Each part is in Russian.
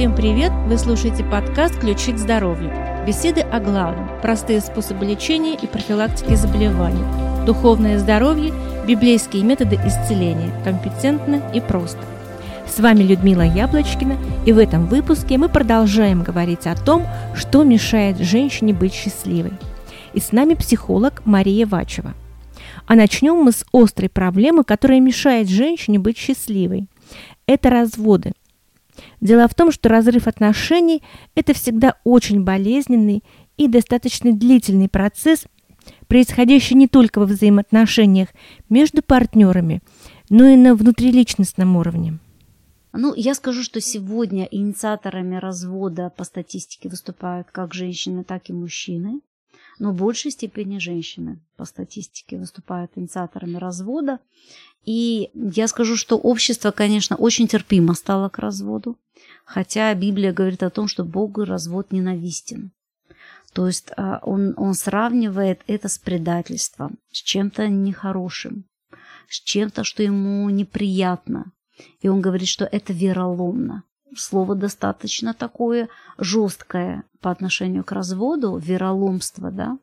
Всем привет! Вы слушаете подкаст «Ключи к здоровью». Беседы о главном, простые способы лечения и профилактики заболеваний, духовное здоровье, библейские методы исцеления, компетентно и просто. С вами Людмила Яблочкина, и в этом выпуске мы продолжаем говорить о том, что мешает женщине быть счастливой. И с нами психолог Мария Вачева. А начнем мы с острой проблемы, которая мешает женщине быть счастливой. Это разводы. Дело в том, что разрыв отношений – это всегда очень болезненный и достаточно длительный процесс, происходящий не только во взаимоотношениях между партнерами, но и на внутриличностном уровне. Ну, я скажу, что сегодня инициаторами развода по статистике выступают как женщины, так и мужчины но в большей степени женщины по статистике выступают инициаторами развода. И я скажу, что общество, конечно, очень терпимо стало к разводу, хотя Библия говорит о том, что Богу развод ненавистен. То есть а, он, он сравнивает это с предательством, с чем-то нехорошим, с чем-то, что ему неприятно. И он говорит, что это вероломно слово достаточно такое жесткое по отношению к разводу, вероломство, да.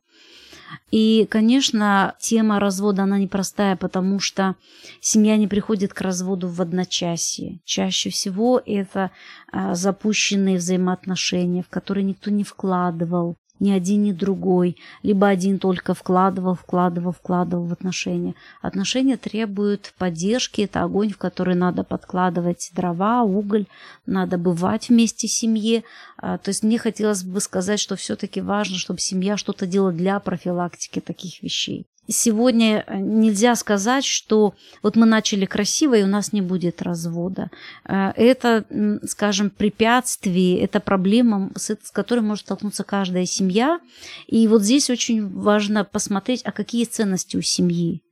И, конечно, тема развода, она непростая, потому что семья не приходит к разводу в одночасье. Чаще всего это а, запущенные взаимоотношения, в которые никто не вкладывал ни один, ни другой, либо один только вкладывал, вкладывал, вкладывал в отношения. Отношения требуют поддержки, это огонь, в который надо подкладывать дрова, уголь, надо бывать вместе в семье. А, то есть мне хотелось бы сказать, что все-таки важно, чтобы семья что-то делала для профилактики таких вещей сегодня э, нельзя сказать, что вот мы начали красиво, и у нас не будет развода. Э, это, скажем, препятствие, это проблема, с которой может столкнуться каждая семья. И вот здесь очень важно посмотреть, а какие ценности у семьи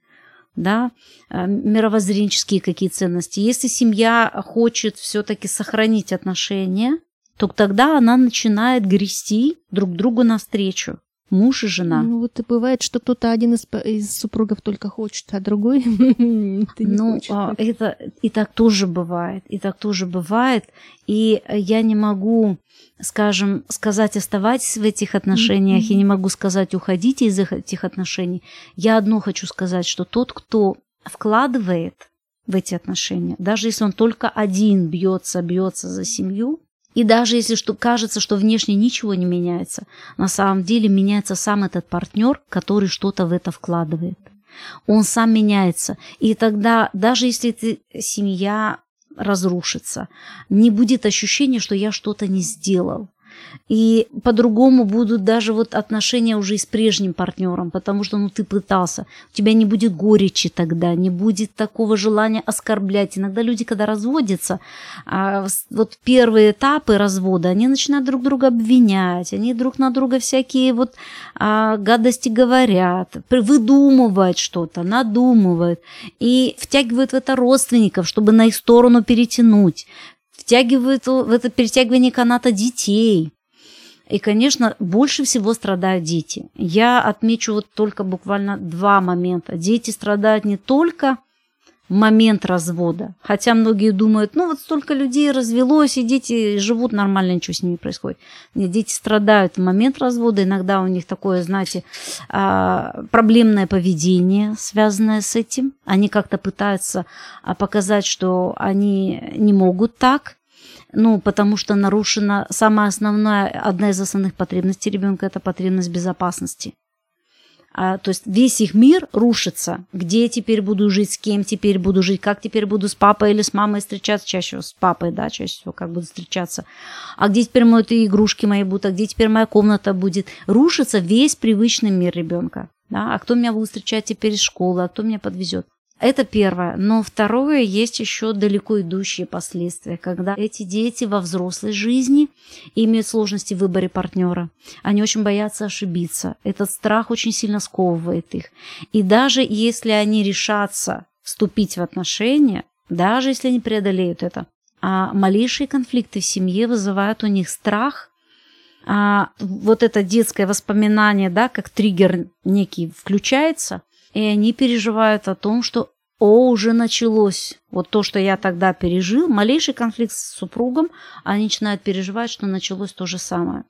да, э, мировоззренческие какие ценности. Если семья хочет все-таки сохранить отношения, то тогда она начинает грести друг другу навстречу муж и жена. Ну вот и бывает, что кто-то один из, из супругов только хочет, а другой Ну, а, это и так тоже бывает, и так тоже бывает. И я не могу, скажем, сказать оставайтесь в этих отношениях, mm-hmm. я не могу сказать уходите из этих отношений. Я одно хочу сказать, что тот, кто вкладывает в эти отношения, даже если он только один бьется, бьется за семью, и даже если что, кажется, что внешне ничего не меняется, на самом деле меняется сам этот партнер, который что-то в это вкладывает. Он сам меняется. И тогда, даже если эта семья разрушится, не будет ощущения, что я что-то не сделал. И по-другому будут даже вот отношения уже и с прежним партнером, потому что ну ты пытался, у тебя не будет горечи тогда, не будет такого желания оскорблять. Иногда люди, когда разводятся, а, вот первые этапы развода, они начинают друг друга обвинять, они друг на друга всякие вот а, гадости говорят, выдумывают что-то, надумывают и втягивают в это родственников, чтобы на их сторону перетянуть втягивают в это перетягивание каната детей. И, конечно, больше всего страдают дети. Я отмечу вот только буквально два момента. Дети страдают не только момент развода, хотя многие думают, ну вот столько людей развелось, и дети живут нормально, ничего с ними происходит. Нет, дети страдают в момент развода, иногда у них такое, знаете, а, проблемное поведение, связанное с этим. Они как-то пытаются а, показать, что они не могут так, ну, потому что нарушена самая основная, одна из основных потребностей ребенка – это потребность безопасности. А, то есть весь их мир рушится. Где я теперь буду жить, с кем теперь буду жить, как теперь буду с папой или с мамой встречаться, чаще всего с папой, да, чаще всего как буду встречаться. А где теперь мои игрушки мои будут, а где теперь моя комната будет. Рушится весь привычный мир ребенка. Да? А кто меня будет встречать теперь из школы, а кто меня подвезет. Это первое. Но второе, есть еще далеко идущие последствия, когда эти дети во взрослой жизни имеют сложности в выборе партнера. Они очень боятся ошибиться. Этот страх очень сильно сковывает их. И даже если они решатся вступить в отношения, даже если они преодолеют это, а малейшие конфликты в семье вызывают у них страх, а вот это детское воспоминание, да, как триггер некий включается – и они переживают о том, что о, уже началось. Вот то, что я тогда пережил, малейший конфликт с супругом, они начинают переживать, что началось то же самое.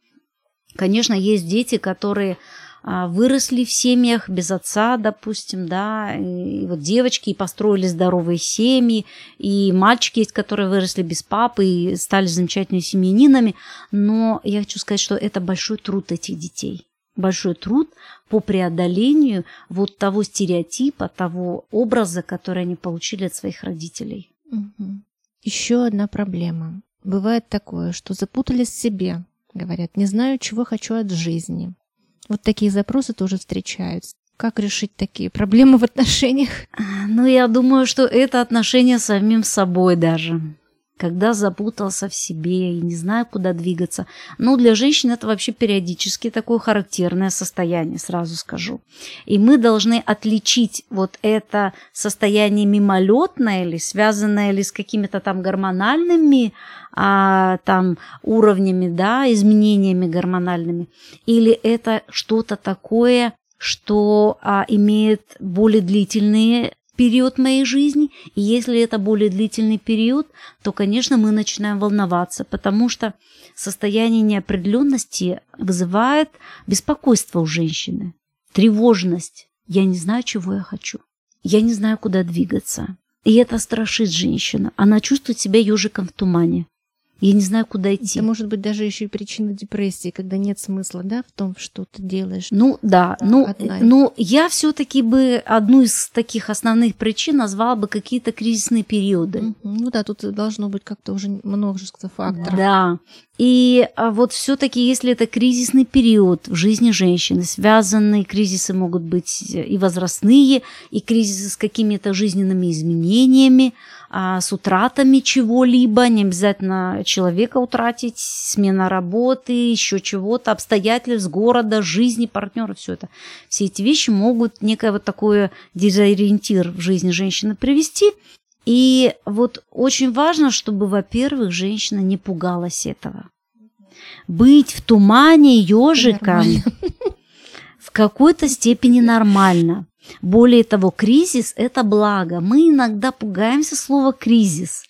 Конечно, есть дети, которые а, выросли в семьях без отца, допустим, да, и вот девочки и построили здоровые семьи, и мальчики есть, которые выросли без папы и стали замечательными семьянинами, но я хочу сказать, что это большой труд этих детей большой труд по преодолению вот того стереотипа, того образа, который они получили от своих родителей. Угу. Еще одна проблема. Бывает такое, что запутались в себе, говорят, не знаю, чего хочу от жизни. Вот такие запросы тоже встречаются. Как решить такие проблемы в отношениях? Ну, я думаю, что это отношение с самим собой даже когда запутался в себе и не знаю, куда двигаться. Ну, для женщин это вообще периодически такое характерное состояние, сразу скажу. И мы должны отличить вот это состояние мимолетное или связанное ли с какими-то там гормональными а, там уровнями, да, изменениями гормональными, или это что-то такое, что а, имеет более длительные период моей жизни, и если это более длительный период, то, конечно, мы начинаем волноваться, потому что состояние неопределенности вызывает беспокойство у женщины, тревожность. Я не знаю, чего я хочу. Я не знаю, куда двигаться. И это страшит женщину. Она чувствует себя ежиком в тумане. Я не знаю, куда идти. Это может быть даже еще и причина депрессии, когда нет смысла, да, в том, что ты делаешь. Ну да, ну, ну я все-таки бы одну из таких основных причин назвала бы какие-то кризисные периоды. Ну да, тут должно быть как-то уже множество факторов. Да. И а вот все-таки, если это кризисный период в жизни женщины, связанные кризисы могут быть и возрастные, и кризисы с какими-то жизненными изменениями, а, с утратами чего-либо, не обязательно человека утратить, смена работы, еще чего-то, обстоятельств города, жизни, партнера, все это. Все эти вещи могут некое вот такое дезориентир в жизни женщины привести. И вот очень важно, чтобы, во-первых, женщина не пугалась этого. Быть в тумане ежиком в какой-то степени нормально. Более того, кризис – это благо. Мы иногда пугаемся слова «кризис»,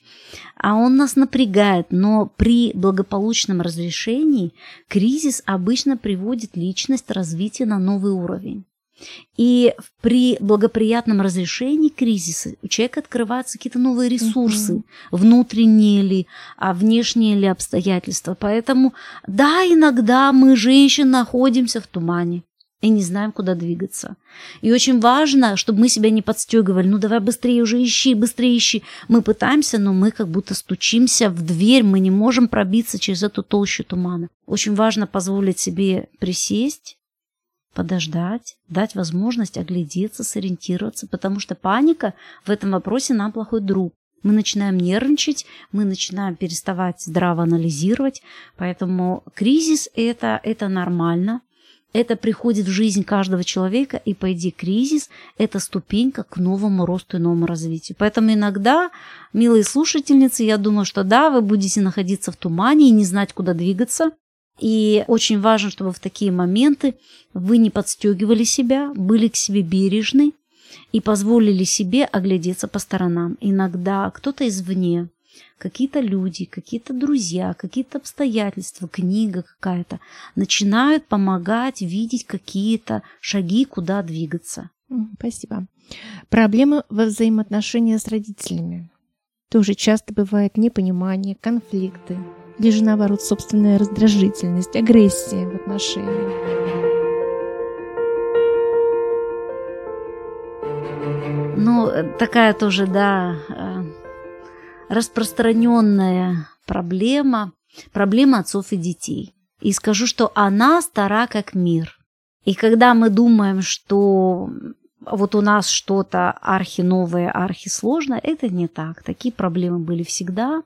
а он нас напрягает, но при благополучном разрешении кризис обычно приводит личность развития на новый уровень. И при благоприятном разрешении кризиса у человека открываются какие-то новые ресурсы, угу. внутренние ли, а внешние ли обстоятельства. Поэтому, да, иногда мы, женщины, находимся в тумане и не знаем, куда двигаться. И очень важно, чтобы мы себя не подстегивали. Ну, давай быстрее уже ищи, быстрее ищи. Мы пытаемся, но мы как будто стучимся в дверь, мы не можем пробиться через эту толщу тумана. Очень важно позволить себе присесть, подождать, дать возможность оглядеться, сориентироваться, потому что паника в этом вопросе нам плохой друг. Мы начинаем нервничать, мы начинаем переставать здраво анализировать, поэтому кризис это, это нормально, это приходит в жизнь каждого человека, и, по идее, кризис – это ступенька к новому росту и новому развитию. Поэтому иногда, милые слушательницы, я думаю, что да, вы будете находиться в тумане и не знать, куда двигаться. И очень важно, чтобы в такие моменты вы не подстегивали себя, были к себе бережны и позволили себе оглядеться по сторонам. Иногда кто-то извне, какие-то люди, какие-то друзья, какие-то обстоятельства, книга какая-то начинают помогать видеть какие-то шаги, куда двигаться. Спасибо. Проблемы во взаимоотношениях с родителями. Тоже часто бывает непонимание, конфликты, или же наоборот собственная раздражительность, агрессия в отношениях. Ну, такая тоже, да, э, распространенная проблема, проблема отцов и детей. И скажу, что она стара как мир. И когда мы думаем, что вот у нас что-то архи-новое, архи-сложное, это не так. Такие проблемы были всегда.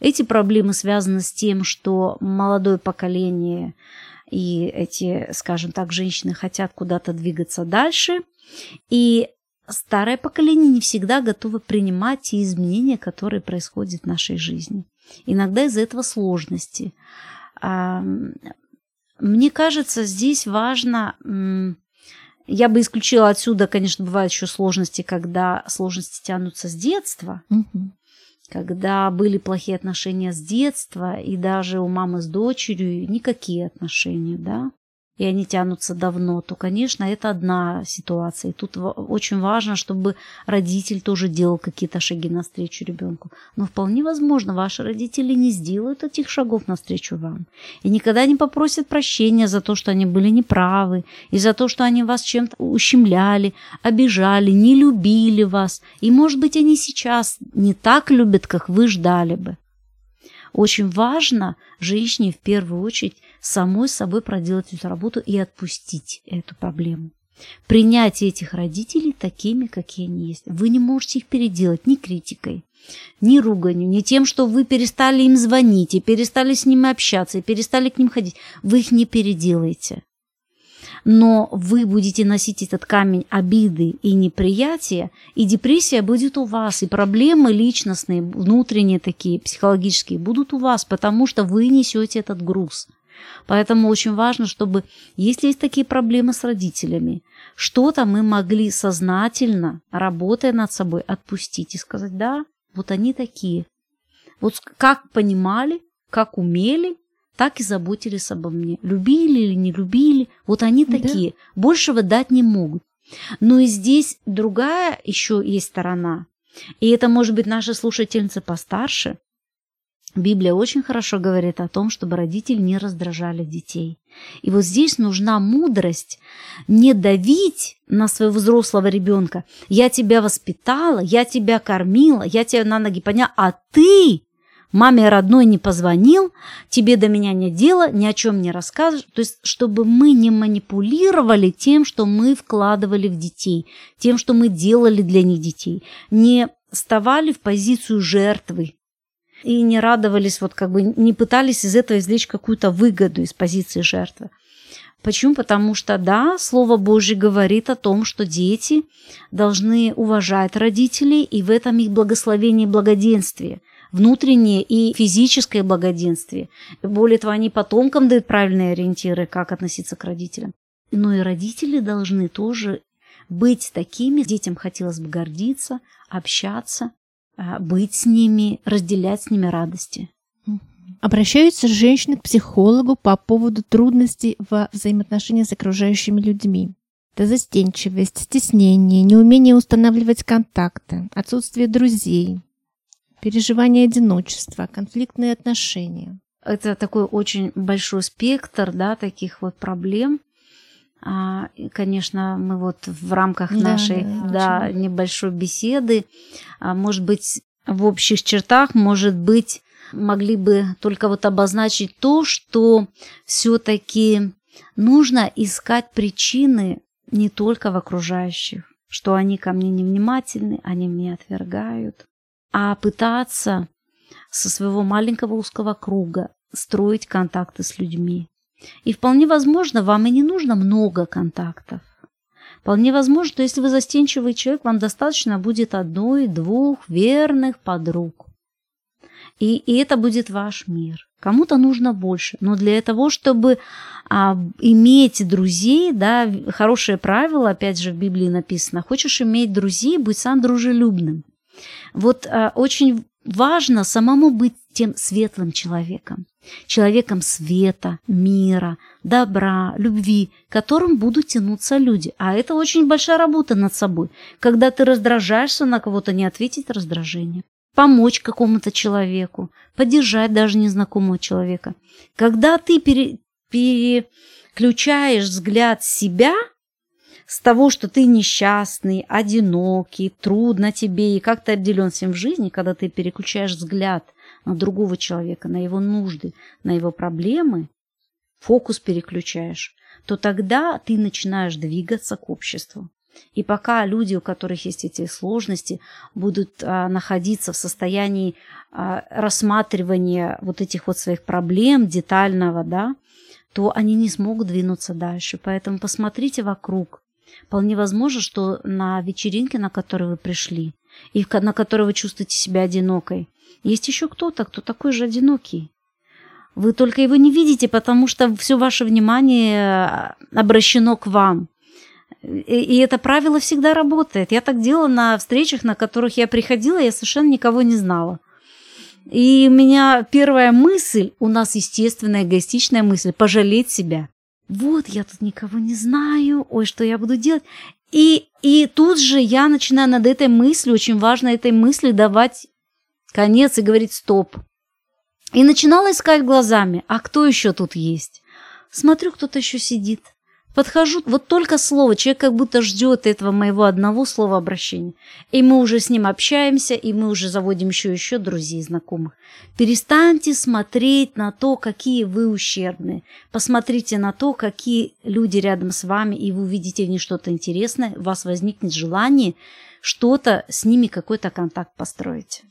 Эти проблемы связаны с тем, что молодое поколение и эти, скажем так, женщины хотят куда-то двигаться дальше. И старое поколение не всегда готово принимать те изменения, которые происходят в нашей жизни. Иногда из-за этого сложности. Мне кажется, здесь важно Я бы исключила отсюда, конечно, бывают еще сложности, когда сложности тянутся с детства, угу. когда были плохие отношения с детства, и даже у мамы с дочерью никакие отношения, да и они тянутся давно, то, конечно, это одна ситуация. И тут очень важно, чтобы родитель тоже делал какие-то шаги навстречу ребенку. Но вполне возможно, ваши родители не сделают этих шагов навстречу вам. И никогда не попросят прощения за то, что они были неправы, и за то, что они вас чем-то ущемляли, обижали, не любили вас. И, может быть, они сейчас не так любят, как вы ждали бы. Очень важно женщине в первую очередь самой собой проделать эту работу и отпустить эту проблему. Принять этих родителей такими, какие они есть. Вы не можете их переделать ни критикой, ни руганью, ни тем, что вы перестали им звонить, и перестали с ними общаться, и перестали к ним ходить. Вы их не переделаете но вы будете носить этот камень обиды и неприятия, и депрессия будет у вас, и проблемы личностные, внутренние такие, психологические будут у вас, потому что вы несете этот груз. Поэтому очень важно, чтобы, если есть такие проблемы с родителями, что-то мы могли сознательно, работая над собой, отпустить и сказать, да, вот они такие. Вот как понимали, как умели, так и заботились обо мне. Любили или не любили, вот они такие. Да. Большего дать не могут. Но и здесь другая еще есть сторона. И это может быть наша слушательница постарше. Библия очень хорошо говорит о том, чтобы родители не раздражали детей. И вот здесь нужна мудрость не давить на своего взрослого ребенка. Я тебя воспитала, я тебя кормила, я тебя на ноги подняла, а ты маме родной не позвонил, тебе до меня нет дела, ни о чем не расскажешь. То есть, чтобы мы не манипулировали тем, что мы вкладывали в детей, тем, что мы делали для них детей, не вставали в позицию жертвы и не радовались, вот как бы не пытались из этого извлечь какую-то выгоду из позиции жертвы. Почему? Потому что, да, Слово Божье говорит о том, что дети должны уважать родителей, и в этом их благословение и благоденствие внутреннее и физическое благоденствие. Более того, они потомкам дают правильные ориентиры, как относиться к родителям. Но и родители должны тоже быть такими. Детям хотелось бы гордиться, общаться, быть с ними, разделять с ними радости. Обращаются женщины к психологу по поводу трудностей во взаимоотношениях с окружающими людьми. Это застенчивость, стеснение, неумение устанавливать контакты, отсутствие друзей, переживание одиночества, конфликтные отношения. Это такой очень большой спектр да, таких вот проблем. А, конечно, мы вот в рамках да, нашей да, да, небольшой беседы, а, может быть, в общих чертах, может быть, могли бы только вот обозначить то, что все-таки нужно искать причины не только в окружающих, что они ко мне невнимательны, они меня отвергают, а пытаться со своего маленького узкого круга строить контакты с людьми. И вполне возможно, вам и не нужно много контактов. Вполне возможно, что если вы застенчивый человек, вам достаточно будет одной-двух верных подруг. И, и это будет ваш мир. Кому-то нужно больше. Но для того, чтобы а, иметь друзей, да, хорошее правило, опять же, в Библии написано, хочешь иметь друзей, будь сам дружелюбным. Вот а, очень важно самому быть тем светлым человеком, человеком света, мира, добра, любви, к которым будут тянуться люди. А это очень большая работа над собой. Когда ты раздражаешься на кого-то, не ответить раздражение. Помочь какому-то человеку, поддержать даже незнакомого человека. Когда ты пере, переключаешь взгляд себя – с того, что ты несчастный, одинокий, трудно тебе и как то отделен всем в жизни, когда ты переключаешь взгляд на другого человека, на его нужды, на его проблемы, фокус переключаешь, то тогда ты начинаешь двигаться к обществу. И пока люди, у которых есть эти сложности, будут а, находиться в состоянии а, рассматривания вот этих вот своих проблем детального, да, то они не смогут двинуться дальше. Поэтому посмотрите вокруг, Вполне возможно, что на вечеринке, на которую вы пришли, и на которой вы чувствуете себя одинокой, есть еще кто-то, кто такой же одинокий. Вы только его не видите, потому что все ваше внимание обращено к вам. И, это правило всегда работает. Я так делала на встречах, на которых я приходила, я совершенно никого не знала. И у меня первая мысль, у нас естественная эгоистичная мысль, пожалеть себя. Вот, я тут никого не знаю, ой, что я буду делать? И, и тут же я начинаю над этой мыслью, очень важно этой мысли давать конец и говорить стоп. И начинала искать глазами, а кто еще тут есть? Смотрю, кто-то еще сидит. Подхожу, вот только слово, человек как будто ждет этого моего одного слова обращения. И мы уже с ним общаемся, и мы уже заводим еще еще друзей, знакомых. Перестаньте смотреть на то, какие вы ущербные. Посмотрите на то, какие люди рядом с вами, и вы увидите в них что-то интересное, у вас возникнет желание что-то с ними, какой-то контакт построить.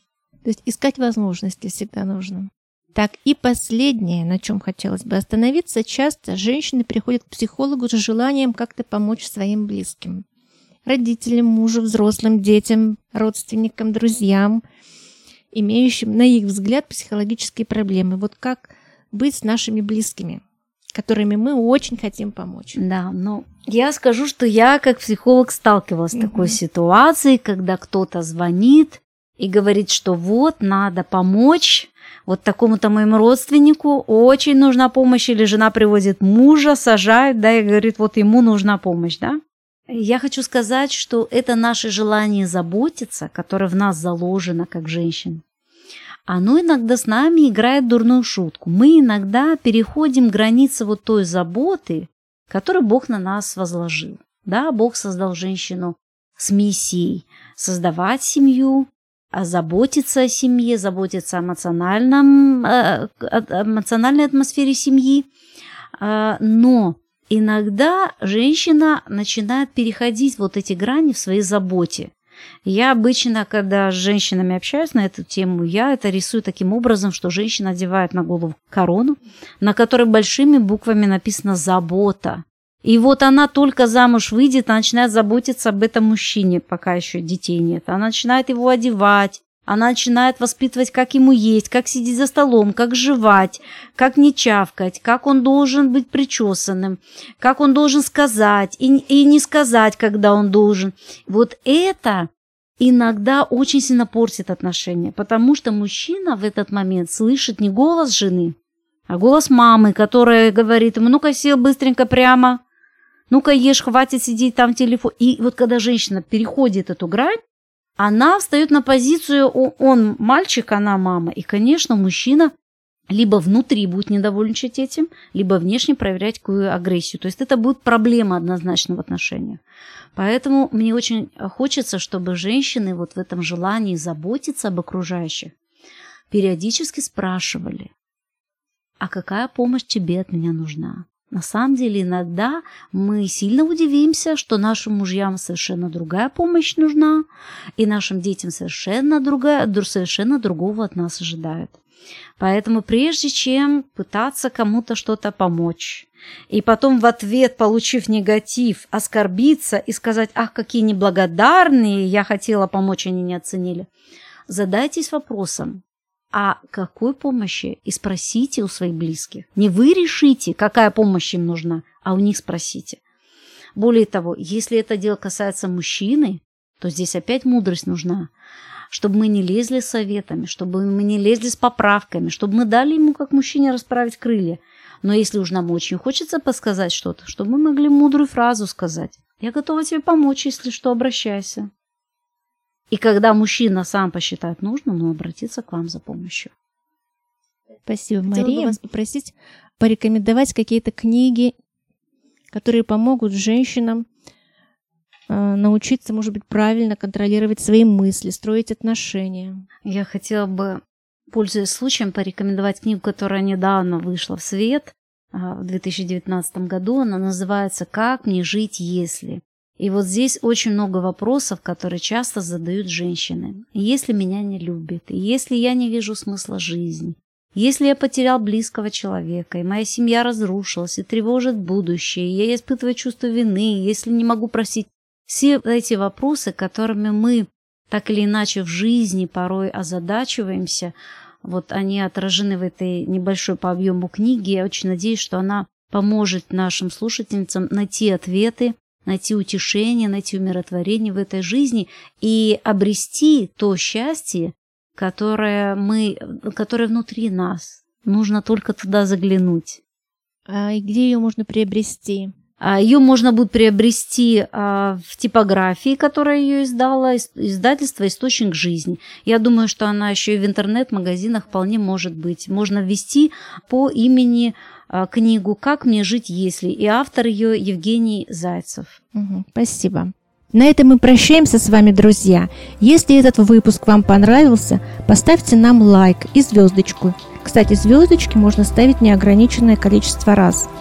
То есть искать возможности всегда нужно. Так, и последнее, на чем хотелось бы остановиться, часто женщины приходят к психологу с желанием как-то помочь своим близким. Родителям, мужу, взрослым, детям, родственникам, друзьям, имеющим, на их взгляд, психологические проблемы. Вот как быть с нашими близкими, которыми мы очень хотим помочь. Да, ну, я скажу, что я как психолог сталкивалась с такой ситуацией, когда кто-то звонит и говорит, что вот, надо помочь, вот такому-то моему родственнику очень нужна помощь, или жена приводит мужа, сажает, да, и говорит, вот ему нужна помощь, да. Я хочу сказать, что это наше желание заботиться, которое в нас заложено как женщин, оно иногда с нами играет дурную шутку. Мы иногда переходим границы вот той заботы, которую Бог на нас возложил. Да, Бог создал женщину с миссией создавать семью, заботиться о семье, заботиться о эмоциональном, э, эмоциональной атмосфере семьи. А, но иногда женщина начинает переходить вот эти грани в своей заботе. Я обычно, когда с женщинами общаюсь на эту тему, я это рисую таким образом, что женщина одевает на голову корону, на которой большими буквами написано «забота». И вот она только замуж выйдет, начинает заботиться об этом мужчине, пока еще детей нет. Она начинает его одевать, она начинает воспитывать, как ему есть, как сидеть за столом, как жевать, как не чавкать, как он должен быть причесанным, как он должен сказать и, и не сказать, когда он должен. Вот это иногда очень сильно портит отношения, потому что мужчина в этот момент слышит не голос жены, а голос мамы, которая говорит ему, ну-ка сел быстренько прямо, ну-ка ешь, хватит сидеть там в телефон. И вот когда женщина переходит эту грань, она встает на позицию, он мальчик, она мама. И, конечно, мужчина либо внутри будет недовольничать этим, либо внешне проверять какую агрессию. То есть это будет проблема однозначно в отношениях. Поэтому мне очень хочется, чтобы женщины вот в этом желании заботиться об окружающих периодически спрашивали, а какая помощь тебе от меня нужна? На самом деле иногда мы сильно удивимся, что нашим мужьям совершенно другая помощь нужна, и нашим детям совершенно, другая, совершенно другого от нас ожидают. Поэтому прежде чем пытаться кому-то что-то помочь, и потом в ответ, получив негатив, оскорбиться и сказать, ах, какие неблагодарные, я хотела помочь, они не оценили, задайтесь вопросом, а какой помощи и спросите у своих близких. Не вы решите, какая помощь им нужна, а у них спросите. Более того, если это дело касается мужчины, то здесь опять мудрость нужна, чтобы мы не лезли с советами, чтобы мы не лезли с поправками, чтобы мы дали ему, как мужчине, расправить крылья. Но если уж нам очень хочется подсказать что-то, чтобы мы могли мудрую фразу сказать. Я готова тебе помочь, если что, обращайся. И когда мужчина сам посчитает нужным, он обратится к вам за помощью. Спасибо, Хотела Мария. Бы вас попросить порекомендовать какие-то книги, которые помогут женщинам э, научиться, может быть, правильно контролировать свои мысли, строить отношения. Я хотела бы, пользуясь случаем, порекомендовать книгу, которая недавно вышла в свет э, в 2019 году. Она называется «Как мне жить, если?». И вот здесь очень много вопросов, которые часто задают женщины. Если меня не любят, и если я не вижу смысла жизни, если я потерял близкого человека, и моя семья разрушилась, и тревожит будущее, и я испытываю чувство вины, если не могу просить. Все эти вопросы, которыми мы так или иначе в жизни порой озадачиваемся, вот они отражены в этой небольшой по объему книге. Я очень надеюсь, что она поможет нашим слушательницам найти ответы найти утешение, найти умиротворение в этой жизни и обрести то счастье, которое, мы, которое внутри нас. Нужно только туда заглянуть. А и где ее можно приобрести? А, ее можно будет приобрести а, в типографии, которая ее издала, издательство «Источник жизни». Я думаю, что она еще и в интернет-магазинах вполне может быть. Можно ввести по имени книгу «Как мне жить, если» и автор ее Евгений Зайцев. Угу, спасибо. На этом мы прощаемся с вами, друзья. Если этот выпуск вам понравился, поставьте нам лайк и звездочку. Кстати, звездочки можно ставить неограниченное количество раз –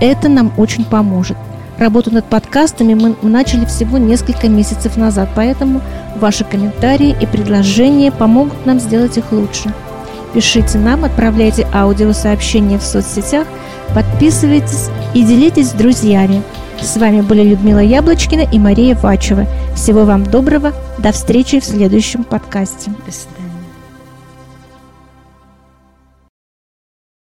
это нам очень поможет. Работу над подкастами мы начали всего несколько месяцев назад, поэтому ваши комментарии и предложения помогут нам сделать их лучше. Пишите нам, отправляйте аудиосообщения в соцсетях, подписывайтесь и делитесь с друзьями. С вами были Людмила Яблочкина и Мария Вачева. Всего вам доброго. До встречи в следующем подкасте. До свидания.